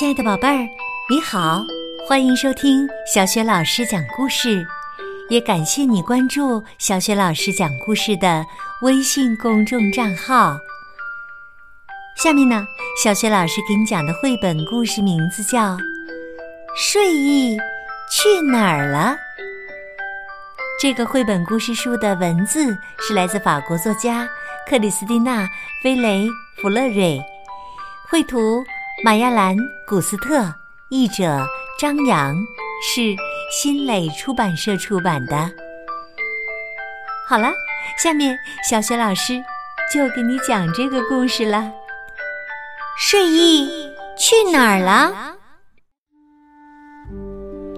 亲爱的宝贝儿，你好，欢迎收听小雪老师讲故事，也感谢你关注小雪老师讲故事的微信公众账号。下面呢，小雪老师给你讲的绘本故事名字叫《睡意去哪儿了》。这个绘本故事书的文字是来自法国作家克里斯蒂娜·菲雷·弗勒瑞，绘图马亚兰·古斯特，译者张扬，是新蕾出版社出版的。好了，下面小雪老师就给你讲这个故事了。睡意去哪儿了？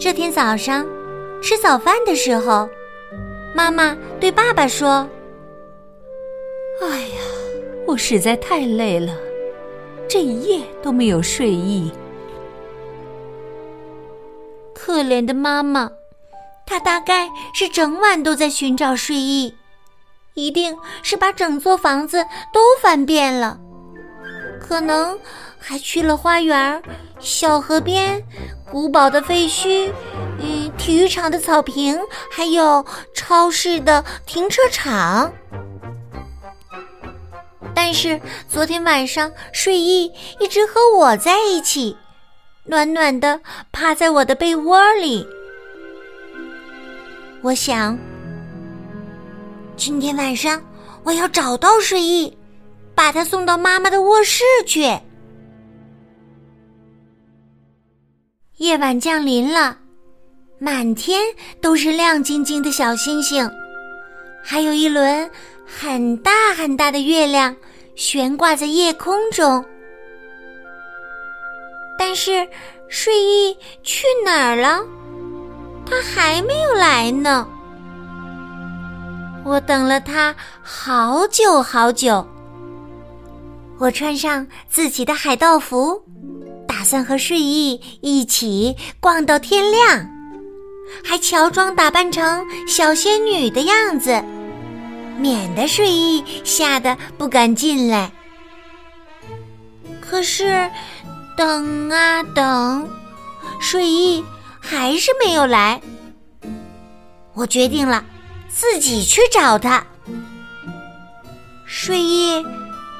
这天早上吃早饭的时候。妈妈对爸爸说：“哎呀，我实在太累了，这一夜都没有睡意。可怜的妈妈，她大概是整晚都在寻找睡意，一定是把整座房子都翻遍了，可能还去了花园、小河边、古堡的废墟。”嗯，体育场的草坪，还有超市的停车场。但是昨天晚上，睡意一直和我在一起，暖暖的趴在我的被窝里。我想，今天晚上我要找到睡意，把它送到妈妈的卧室去。夜晚降临了。满天都是亮晶晶的小星星，还有一轮很大很大的月亮悬挂在夜空中。但是睡意去哪儿了？他还没有来呢。我等了他好久好久。我穿上自己的海盗服，打算和睡意一起逛到天亮。还乔装打扮成小仙女的样子，免得睡意吓得不敢进来。可是，等啊等，睡意还是没有来。我决定了，自己去找他。睡意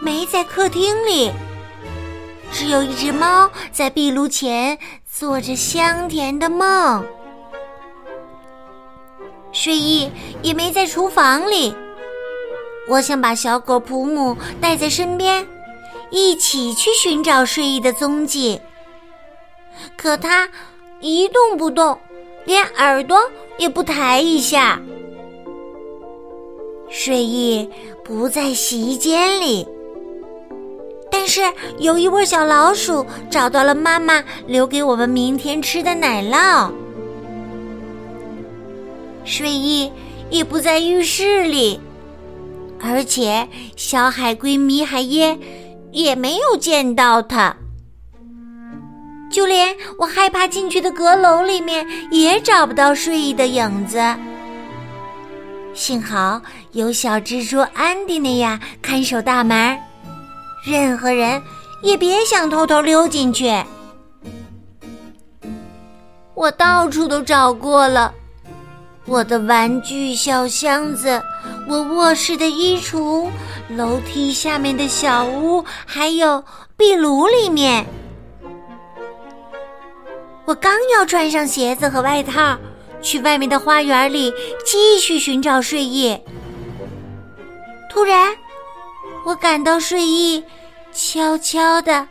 没在客厅里，只有一只猫在壁炉前做着香甜的梦。睡意也没在厨房里。我想把小狗普姆带在身边，一起去寻找睡意的踪迹。可它一动不动，连耳朵也不抬一下。睡意不在洗衣间里，但是有一窝小老鼠找到了妈妈留给我们明天吃的奶酪。睡意也不在浴室里，而且小海龟米海耶也没有见到它。就连我害怕进去的阁楼里面也找不到睡意的影子。幸好有小蜘蛛安迪内亚看守大门，任何人也别想偷偷溜进去。我到处都找过了。我的玩具小箱子，我卧室的衣橱，楼梯下面的小屋，还有壁炉里面。我刚要穿上鞋子和外套，去外面的花园里继续寻找睡意。突然，我感到睡意悄悄的、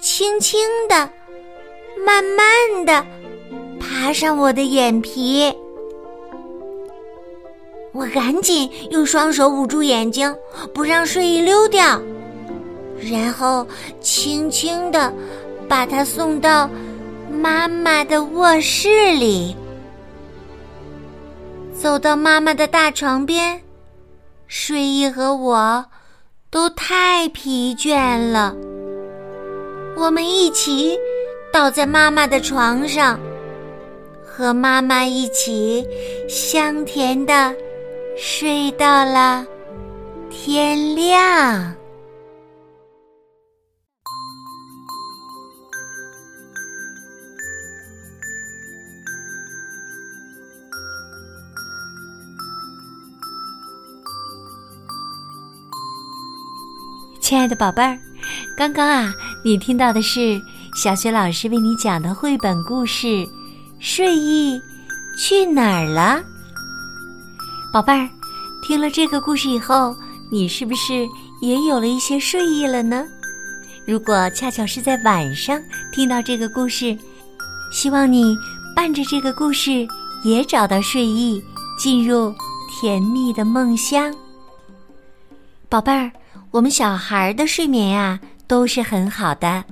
轻轻的、慢慢的爬上我的眼皮。我赶紧用双手捂住眼睛，不让睡意溜掉，然后轻轻的把它送到妈妈的卧室里。走到妈妈的大床边，睡意和我都太疲倦了。我们一起倒在妈妈的床上，和妈妈一起香甜的。睡到了天亮。亲爱的宝贝儿刚刚啊你听到的是小学老师为你讲的绘本故事睡意去哪儿了？宝贝儿，听了这个故事以后，你是不是也有了一些睡意了呢？如果恰巧是在晚上听到这个故事，希望你伴着这个故事也找到睡意，进入甜蜜的梦乡。宝贝儿，我们小孩的睡眠呀都是很好的，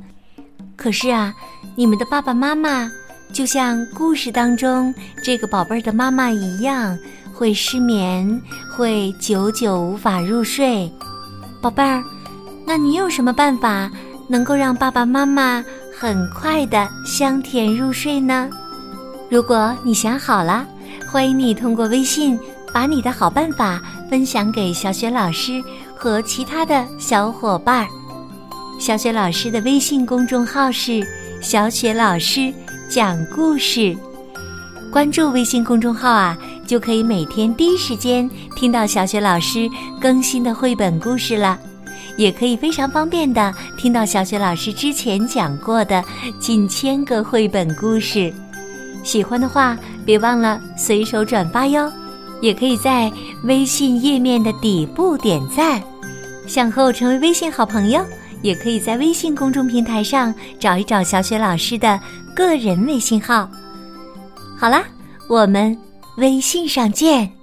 可是啊，你们的爸爸妈妈就像故事当中这个宝贝儿的妈妈一样，会失眠，会久久无法入睡。宝贝儿，那你有什么办法能够让爸爸妈妈很快的香甜入睡呢？如果你想好了，欢迎你通过微信把你的好办法分享给小雪老师。和其他的小伙伴儿，小雪老师的微信公众号是“小雪老师讲故事”，关注微信公众号啊，就可以每天第一时间听到小雪老师更新的绘本故事了，也可以非常方便的听到小雪老师之前讲过的近千个绘本故事。喜欢的话，别忘了随手转发哟。也可以在微信页面的底部点赞。想和我成为微信好朋友，也可以在微信公众平台上找一找小雪老师的个人微信号。好啦，我们微信上见。